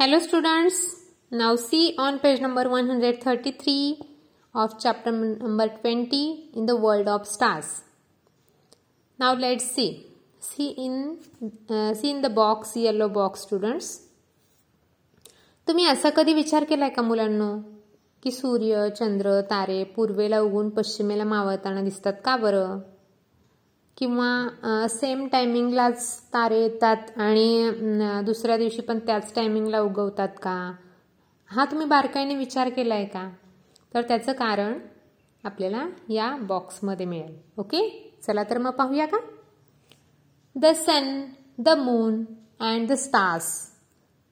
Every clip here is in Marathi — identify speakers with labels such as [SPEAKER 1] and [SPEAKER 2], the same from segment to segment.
[SPEAKER 1] Hello students, now see on page number 133 of chapter number 20 in the world of stars. Now let's see. See in uh, see in the box yellow box students. तुम्ही असा कधी विचार केलाय का मुलांनो की सूर्य चंद्र तारे पूर्वेला उगून पश्चिमेला मावळताना दिसतात का बरं किंवा सेम टायमिंगलाच तारे येतात आणि दुसऱ्या दिवशी पण त्याच टायमिंगला उगवतात का? हा तुम्ही बारकाईने विचार केलाय का? तर त्याचं कारण आपल्याला या बॉक्समध्ये मिळेल. ओके चला तर मग पाहूया का? The sun the moon and the stars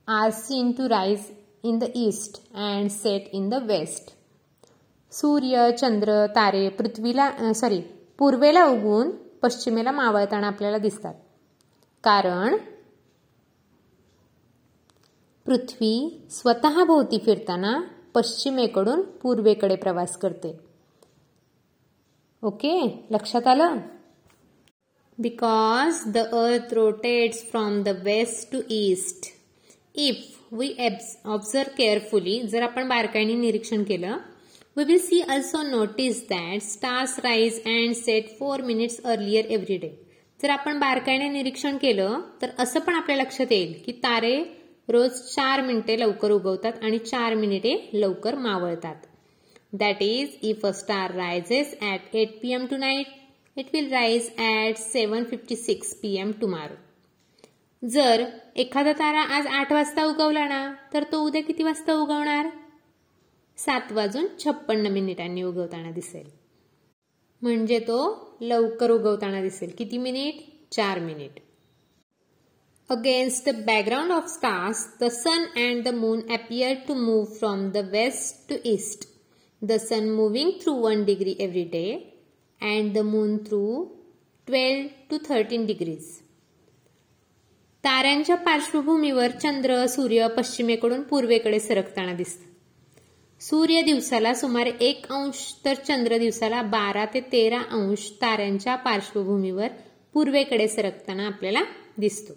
[SPEAKER 1] are seen to rise in the east and set in the west सूर्य चंद्र तारे पृथ्वीला सॉरी पूर्वेला उगून पश्चिमेला मावळताना आपल्याला दिसतात. कारण पृथ्वी स्वतःभोवती फिरताना पश्चिमेकडून पूर्वेकडे प्रवास करते. ओके? लक्षात आलं? Because the earth rotates from the west to east if we observe carefully जर आपण बारकाईने निरीक्षण केलं We will see also notice that stars rise and set 4 minutes earlier every day. जर आपण बारकाईने निरीक्षण केलं तर असं पण आपल्या लक्षात येईल की तारे रोज चार मिनिटे लवकर उगवतात आणि चार मिनिटे लवकर मावळतात. That is if a star rises at eight P M tonight it will rise at seven fifty six P M tomorrow जर एखादा तारा आज आठ वाजता उगवला ना तर तो उद्या किती वाजता उगवणार? सात वाजून छप्पन्न मिनिटांनी उगवताना दिसेल. म्हणजे तो लवकर उगवताना दिसेल. किती मिनिट? चार minute. Against the background of stars the sun and the moon appear to move from the west to east the sun moving through one degree every day and the moon through twelve to thirteen degrees ताऱ्यांच्या पार्श्वभूमीवर चंद्र सूर्य पश्चिमेकडून पूर्वेकडे सरकताना दिसतात सूर्य दिवसाला सुमारे एक अंश तर चंद्र दिवसाला बारा ते तेरा अंश ताऱ्यांच्या पार्श्वभूमीवर पूर्वेकडे सरकताना आपल्याला दिसतो.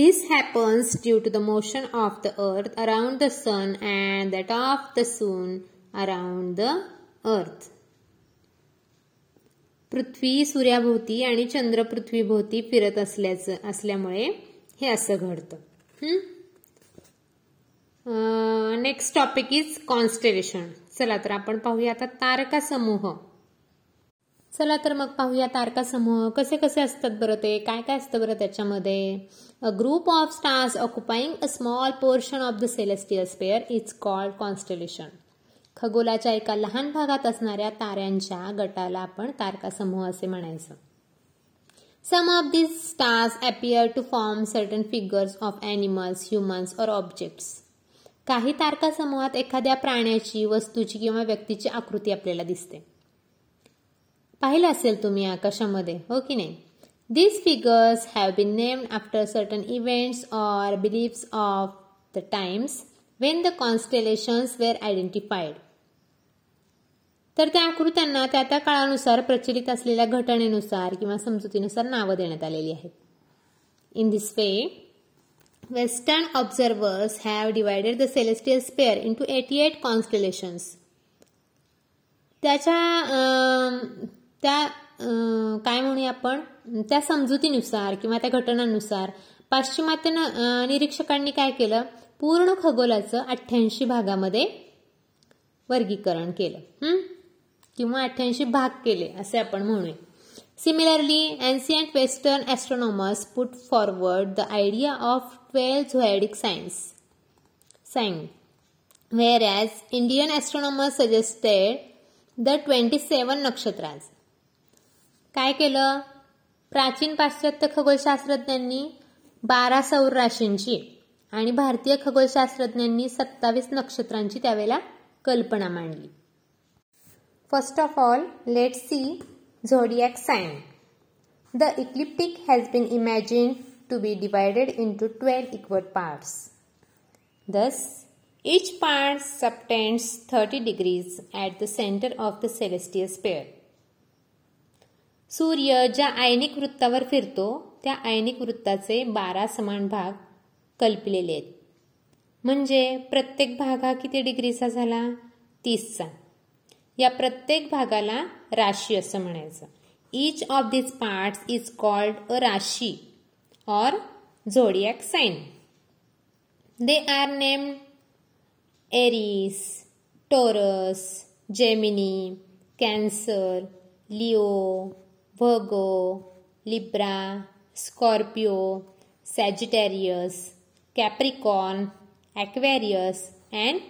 [SPEAKER 1] This happens due to the motion of the earth around the sun and that of the sun around the earth. पृथ्वी सूर्याभोवती आणि चंद्र पृथ्वीभोवती फिरत असल्याचं असल्यामुळे हे असं घडतं. नेक्स्ट टॉपिक इज कॉन्स्टेलेशन चला तर आपण पाहूया आता तारका समूह. चला तर मग पाहूया तारका समूह. कसे कसे असतात बरं ते? काय काय असतं बरं त्याच्यामध्ये? A group of stars occupying a small portion of the celestial sphere is called constellation खगोलाच्या एका लहान भागात असणाऱ्या ताऱ्यांच्या गटाला आपण तारका समूह असे म्हणायचं. Some of this stars appear to form certain figures of animals humans or objects काही तारकासमूहात एखाद्या प्राण्याची वस्तूची किंवा व्यक्तीची आकृती आपल्याला दिसते. पाहिलं असेल तुम्ही आकाशामध्ये हो की नाही? These figures have been named after certain events or beliefs of the times when the constellations were identified तर त्या आकृत्यांना त्या त्या काळानुसार प्रचलित असलेल्या घटनेनुसार किंवा समजुतीनुसार नावं देण्यात आलेली आहेत. In this way western observers have divided the celestial sphere into eighty eight constellations त्याच्या त्या काय म्हणूया आपण? त्या समजुतीनुसार किंवा त्या घटनांनुसार पाश्चिमात्य निरीक्षकांनी काय केलं? पूर्ण खगोलाचं अठ्ठ्याऐंशी भागामध्ये वर्गीकरण केलं. किंवा अठ्ठ्याऐंशी भाग केले असे आपण म्हणूया. Similarly ancient western astronomers put forward the idea of 12 zodiac signs. Sign. Whereas Indian astronomers suggested the 27 nakshatras. काय केलं प्राचीन पाश्चात्य खगोलशास्त्रज्ञांनी बारा सौर राशींची आणि भारतीय खगोलशास्त्रज्ञांनी सत्तावीस नक्षत्रांची त्यावेळेला कल्पना मांडली first of all let see zodiac sign the ecliptic has been imagine to be divided into 12 equal parts. Thus, each part subtends 30 degrees at the center of the celestial sphere. सूर्य ज्या आयनिक वृत्तावर फिरतो त्या आयनिक वृत्ताचे बारा समान भाग कल्पलेले आहेत. म्हणजे प्रत्येक भाग हा किती डिग्रीचा झाला? तीसचा. या प्रत्येक भागाला राशी असं म्हणायचं. Each of this parts is called a rashi. Or zodiac sign. They are named Aries Taurus Gemini Cancer Leo Virgo, Libra Scorpio Sagittarius, Capricorn, Aquarius and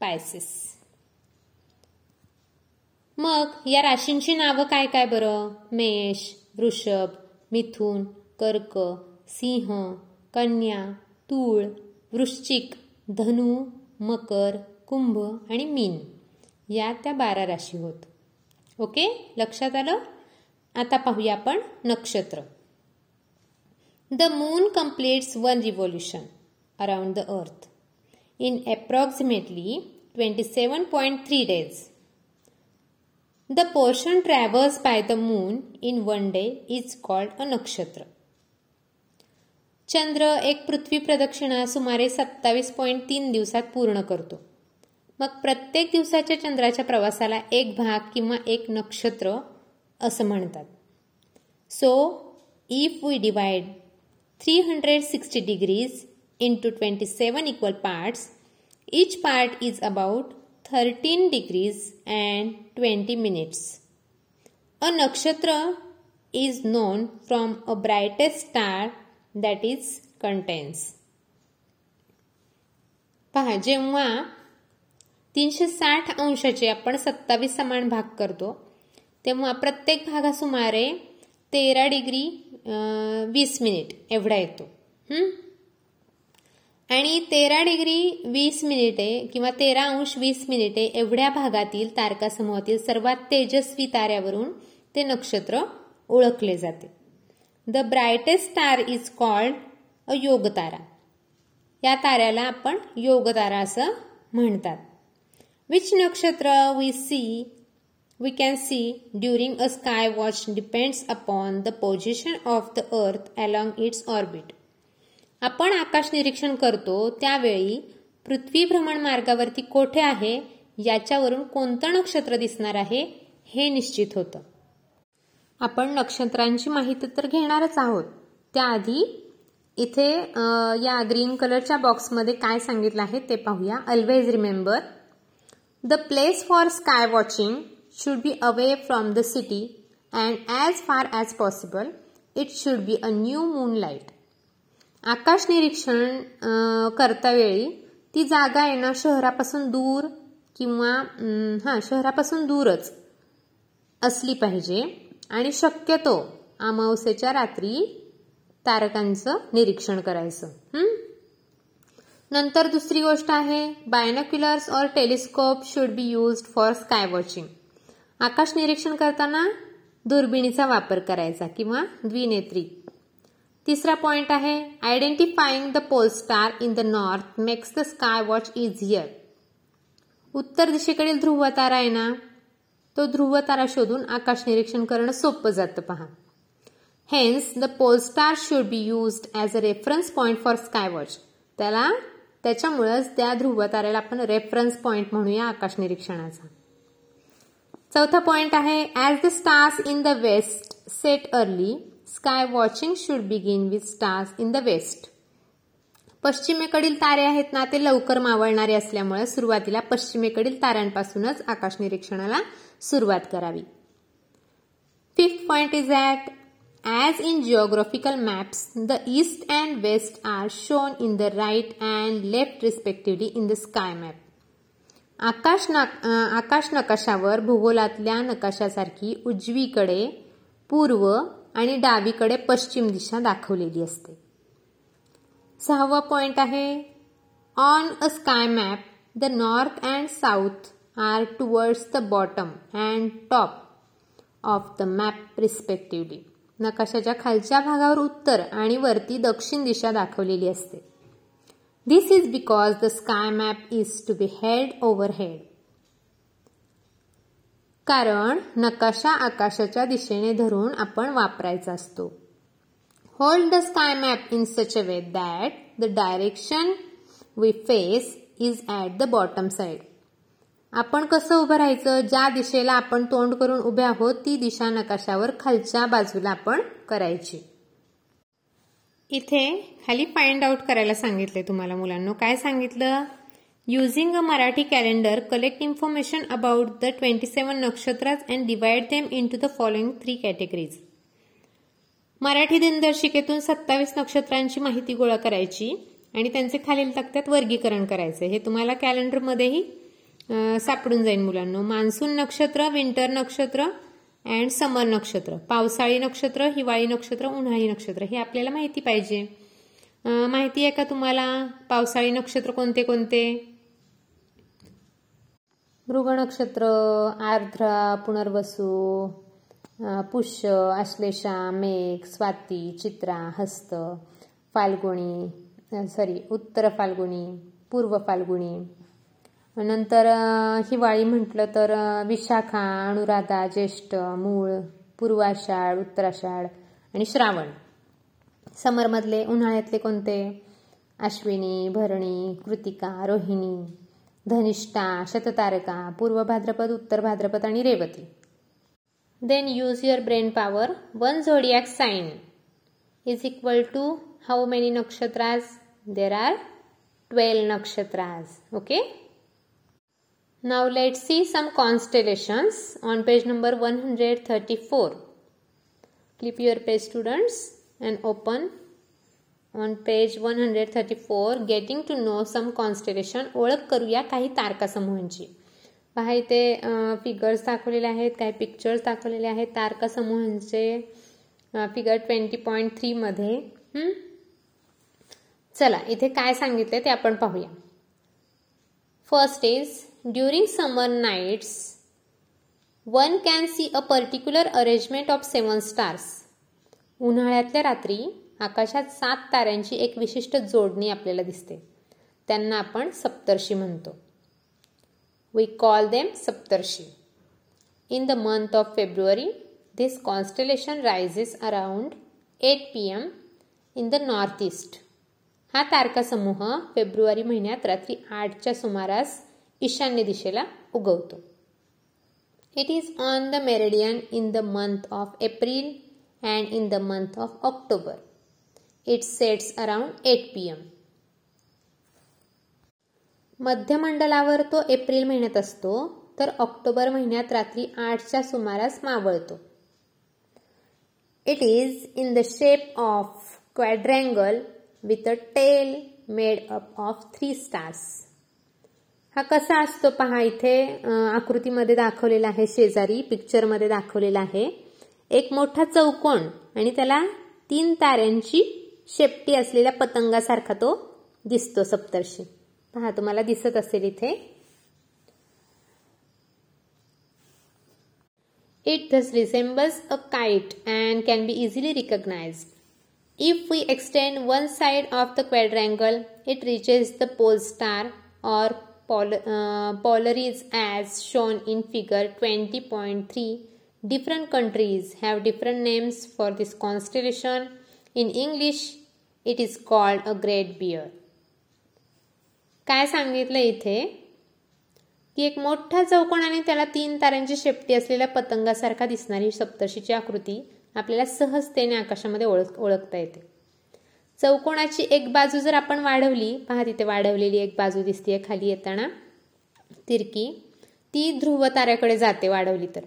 [SPEAKER 1] Pisces मग या राशींची नावं काय काय बरं मेष वृषभ मिथुन कर्क सिंह कन्या तूळ वृश्चिक धनु मकर कुंभ आणि मीन. या त्या बारा राशी होत. ओके? लक्षात आलं? आता पाहूया आपण नक्षत्र. The moon completes one revolution around the earth in approximately twenty seven point three days the portion travels by the moon in one day is called a nakshatra चंद्र एक पृथ्वी प्रदक्षिणा सुमारे सत्तावीस पॉईंट तीन दिवसात पूर्ण करतो. मग प्रत्येक दिवसाच्या चंद्राच्या प्रवासाला एक भाग किंवा एक नक्षत्र असं म्हणतात. So if we divide three hundred sixty degrees into twenty seven equal parts each part is about thirteen degrees and twenty minutes a nakshatra is known from a brightest star that is contains पहा जेव्हा तीनशे साठ अंशाचे आपण सत्तावीस समान भाग करतो तेव्हा प्रत्येक भागा सुमारे तेरा डिग्री वीस मिनिट एवढा येतो. आणि तेरा डिग्री वीस मिनिटे किंवा तेरा अंश वीस मिनिटे एवढ्या भागातील तारकासमूहातील सर्वात तेजस्वी ताऱ्यावरून ते नक्षत्र ओळखले जाते. The brightest star is called a योगतारा या ताऱ्याला आपण योगतारा असं म्हणतात. विच नक्षत्र we see we can see during a sky watch depends upon the position of the earth along its orbit आपण आकाश निरीक्षण करतो त्यावेळी पृथ्वी भ्रमण मार्गावरती कोठे आहे याच्यावरून कोणतं नक्षत्र दिसणार आहे हे निश्चित होतं. आपण नक्षत्रांची माहिती तर घेणारच आहोत. त्याआधी इथे या ग्रीन कलरच्या बॉक्समध्ये काय सांगितलं आहे ते पाहूया. Always remember the place for sky watching should be away from the city and as far as possible it should be a new moon light आकाश निरीक्षण करता वेळी ती जागा आहे ना शहरापासून दूर किंवा हां शहरापासून दूरच असली पाहिजे. आणि शक्यतो अमावस्येच्या रात्री तारकांचं निरीक्षण करायचं. नंतर दुसरी गोष्ट आहे बायनोक्युलर्स और telescope should be used for sky watching आकाश निरीक्षण करताना दुर्बिणीचा वापर करायचा किंवा द्विनेत्री. तिसरा पॉइंट आहे identifying the pole star in the north makes the sky watch easier उत्तर दिशेकडील ध्रुव तारा आहे ना तो ध्रुव तारा शोधून आकाश निरीक्षण करणं सोपं जातं पहा. Hence the pole star should be used as a reference point for sky watch त्याला त्याच्यामुळेच त्या ध्रुव ताऱ्याला आपण रेफरन्स पॉईंट म्हणूया आकाश निरीक्षणाचा. चौथा पॉईंट आहे as the stars in the west set early sky watching should begin with stars in the west पश्चिमेकडील तारे आहेत ना ते लवकर मावळणारे असल्यामुळे सुरुवातीला पश्चिमेकडील ताऱ्यांपासूनच आकाश निरीक्षणाला सुरुवात करावी. Fifth point is that as in geographical maps the east and west are shown in the right and left respectively in the sky map आकाश आकाश नकाशावर भूगोलातल्या नकाशासारखी उजवीकडे पूर्व आणि डावीकडे पश्चिम दिशा दाखवलेली असते. सहावा पॉइंट आहे on a sky map the north and south are towards the bottom and top of the map respectively. नकाशाच्या खालच्या भागावर उत्तर आणि वरती दक्षिण दिशा दाखवलेली असते. This is because the sky map is to be head over head कारण नकाशा आकाशाच्या दिशेने धरून आपण वापरायचा असतो. Hold the sky map in such a way that the direction we face is at the bottom side आपण कसं उभं राहायचं? ज्या दिशेला आपण तोंड करून उभे आहोत ती दिशा नकाशावर खालच्या बाजूला आपण करायची. इथे खाली फाइंड आउट करायला सांगितले तुम्हाला मुलांना. काय सांगितलं? Using a Marathi calendar collect information about the twenty seven nakshatras and divide them into the following three categories Marathi दिनदर्शिकेतून सत्तावीस नक्षत्रांची माहिती गोळा करायची आणि त्यांचे खालील तक्त्यात वर्गीकरण करायचे. हे तुम्हाला कॅलेंडरमध्येही सापडून जाईल मुलांना. मान्सून नक्षत्र विंटर नक्षत्र अँड समर नक्षत्र. पावसाळी नक्षत्र हिवाळी नक्षत्र उन्हाळी नक्षत्र. हे आपल्याला माहिती पाहिजे. माहिती आहे का तुम्हाला? पावसाळी नक्षत्र कोणते कोणते? मृग नक्षत्र आर्द्रा पुनर्वसू पुष्य आश्लेषा मेघ स्वाती चित्रा हस्त फाल्गुणी सॉरी उत्तर फाल्गुणी पूर्व फाल्गुणी नंतर हिवाळी म्हटलं तर विशाखा अनुराधा ज्येष्ठ मूळ पूर्वाषाढ उत्तराषाढ आणि श्रावण. समरमधले उन्हाळ्यातले कोणते? अश्विनी भरणी कृतिका रोहिणी धनिष्ठा शततारका पूर्व भाद्रपद उत्तर भाद्रपद आणि Revati. Then use your brain power one zodiac sign is equal to how many nakshatras there are twelve nakshatras okay Now let's see some constellations on page number 134. Clip your page students and open on page 134 getting to know some constellation ओळख करूया काही तारकासमूहांची पहा इथे फिगर्स दाखवलेले आहेत काही पिक्चर्स दाखवलेले आहेत तारकासमूहांचे फिगर ट्वेंटी पॉईंट थ्रीमध्ये चला इथे काय सांगितले ते आपण पाहूया first is During summer nights, one can see a particular arrangement of seven stars. उन्हाळ्यातल्या रात्री आकाशात सात ताऱ्यांची एक विशिष्ट जोडणी आपल्याला दिसते. त्यांना आपण सप्तर्षी म्हणतो. We call them Saptarishi. In the month of February this constellation rises around eight P M in the north east हा तारका समूह फेब्रुवारी महिन्यात रात्री आठच्या सुमारास ईशान्य दिशेला उगवतो. It is on the meridian in the month of April and in the month of October it sets around eight P M मध्यमंडलावर तो एप्रिल महिन्यात असतो तर ऑक्टोबर महिन्यात रात्री आठच्या सुमारास मावळतो. It is in the shape of quadrangle with a tail made up of three stars हा कसा असतो पहा इथे आकृतीमध्ये दाखवलेला आहे शेजारी पिक्चरमध्ये दाखवलेला आहे. एक मोठा चौकोन आणि त्याला तीन ताऱ्यांची शेपटी असलेल्या पतंगासारखा तो दिसतो सप्तर्षी. पहा तुम्हाला दिसत असेल इथे. It thus resembles a kite and can be easily recognise if we extend one side of the quadrangle it reaches the pole star or polaris as shown in figure 20.3 different countries have different names for this constellation in english it is called a great bear काय सांगितलं इथे की एक मोठा चौकोन आणि त्याला तीन ताऱ्यांची शेपटी असलेल्या पतंगासारखा दिसणारी सप्तशीची आकृती आपल्याला सहजतेने आकाशामध्ये ओळख ओळखता येते चौकोनाची एक बाजू जर आपण वाढवली पहा तिथे वाढवलेली एक बाजू दिसते खाली येताना. तिरकी. ती ध्रुव ताऱ्याकडे जाते वाढवली तर.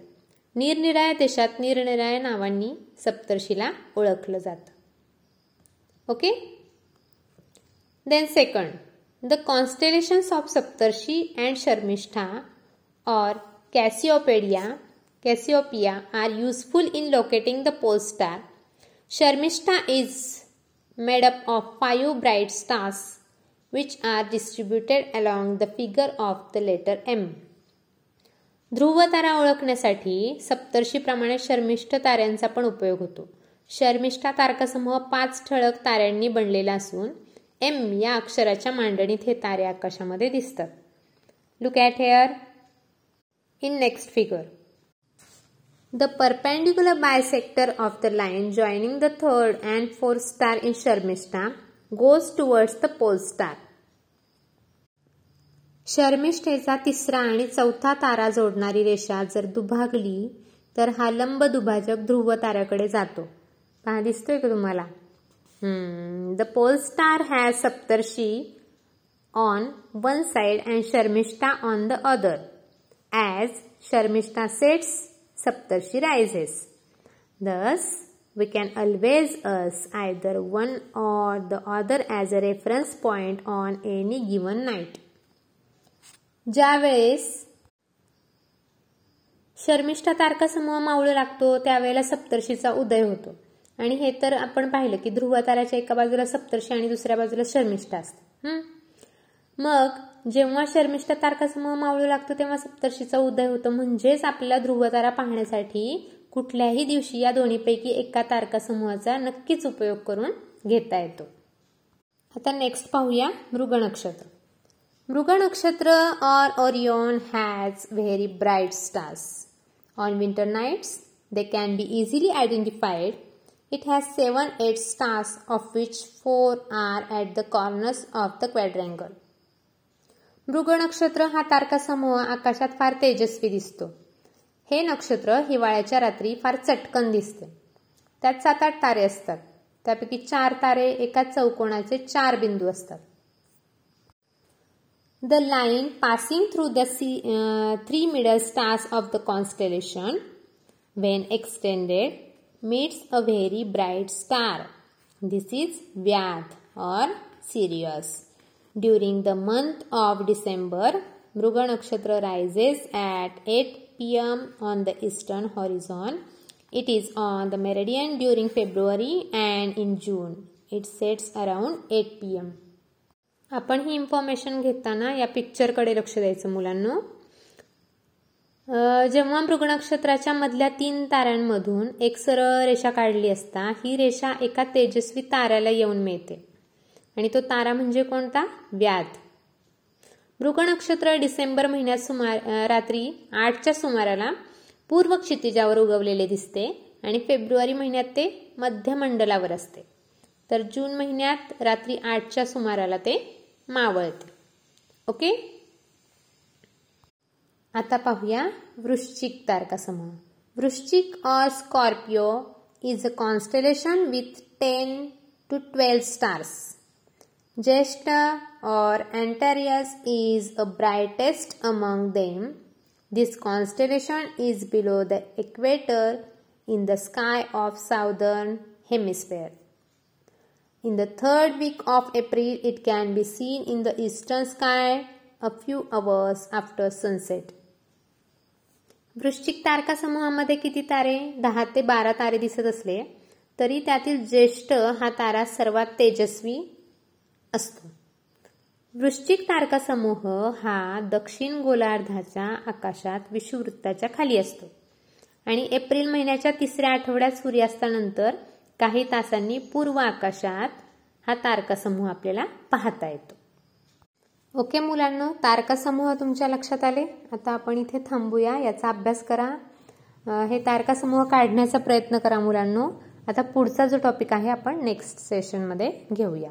[SPEAKER 1] निरनिराळ्या देशात निरनिराळ्या नावांनी सप्तर्षीला ओळखलं जातं. Okay? Then second the constellations of Saptarishi and Sharmishtha or Cassiopedia Cassiopeia are useful in locating the pole star Sharmishtha is made up of five bright stars which are distributed along the figure of the letter M. ध्रुव तारा ओळखण्यासाठी सप्तर्षीप्रमाणे शर्मिष्ठ ताऱ्यांचा पण उपयोग होतो. शर्मिष्ठा तारकासमूह पाच ठळक ताऱ्यांनी बनलेला असून एम या अक्षराच्या मांडणीत हे तारे आकाशामध्ये दिसतात. Look at here in next figure The perpendicular bisector of the line joining the third and fourth star in Sharmishta goes towards the pole star. शर्मिष्ठेचा तिसरा आणि चौथा तारा जोडणारी रेषा जर दुभागली तर हा लंब दुभाजक ध्रुव ताऱ्याकडे जातो. पहा दिसतोय का तुम्हाला? The pole star has Saptarshi on one side and Sharmishtha on the other as Sharmishtha sets Saptarshi rises. Thus, we can always use either one or the other as a reference point on any given night. ज्यावेळेस शर्मिष्ठा तारका समूह मावळू लागतो त्यावेळेला सप्तर्षीचा उदय होतो आणि हे तर आपण पाहिलं की ध्रुवताराच्या एका बाजूला सप्तर्षी आणि दुसऱ्या बाजूला शर्मिष्ठा असते मग जेव्हा शर्मिष्ठ तारकासमूह मावळू लागतो तेव्हा सप्तर्षीचा उदय होतो. म्हणजेच आपल्याला ध्रुवतारा पाहण्यासाठी कुठल्याही दिवशी या दोन्हीपैकी एका तारकासमूहाचा नक्कीच उपयोग करून घेता येतो. आता नेक्स्ट पाहूया Mrig Nakshatra. Mrig Nakshatra or Orion has very bright stars on winter nights they can be easily identified it has seven eight stars of which four are at the corners of the quadrangle Mrig Nakshatra हा तारकासमूह आकाशात फार तेजस्वी दिसतो. हे नक्षत्र हिवाळ्याच्या रात्री फार चटकन दिसते. त्यात सात आठ तारे असतात. त्यापैकी चार तारे एका चौकोनाचे चार बिंदू असतात. The line passing through the C three middle stars of the constellation when extended meets a very bright star this is Vyadh or Sirius during the month of December Mrig Nakshatra rises at eight P M on the eastern horizon it is on the meridian during February and in June it sets around eight P M आपण ही इन्फॉर्मेशन घेताना या पिक्चरकडे लक्ष द्यायचं मुलांना. जेव्हा मृग नक्षत्राच्या मधल्या तीन ताऱ्यांमधून एक सरळ रेषा काढली असता ही रेषा एका तेजस्वी ताऱ्याला येऊन मिळते. आणि तो तारा म्हणजे कोणता? व्याध. मृग नक्षत्र डिसेंबर महिन्यात सुमार रात्री आठच्या सुमाराला पूर्व क्षितिजावर उगवलेले दिसते आणि फेब्रुवारी महिन्यात ते मध्यमंडलावर असते. तर जून महिन्यात रात्री आठच्या सुमाराला ते मावळते. ओके? आता पाहूया Vrishchik तारकासमूह. Vrishchik or Scorpio is a constellation with ten to twelve stars. Jeshta or Antares is a brightest among them. This constellation is below the equator in the sky of southern hemisphere. In the third week of April, it can be seen in the eastern sky a few hours after sunset. वृश्चिक तारका समूहामध्ये किती तारे दहा ते बारा तारे दिसत असले तरी त्यातील ज्येष्ठ हा तारा सर्वात तेजस्वी असतो. वृश्चिक तारका समूह हा दक्षिण गोलार्धाच्या आकाशात विषुववृत्ताच्या खाली असतो. आणि एप्रिल महिन्याच्या तिसऱ्या आठवड्यात सूर्यास्तानंतर काही तासांनी पूर्व आकाशात हा तारका समूह आपल्याला पाहता येतो. ओके मुलांना तारका समूह तुमच्या लक्षात आले? आता आपण इथे थांबूया याचा अभ्यास करा. हे तारका समूह काढण्याचा प्रयत्न करा मुलांनो. आता पुढचा जो टॉपिक आहे आपण नेक्स्ट सेशनमध्ये घेऊया.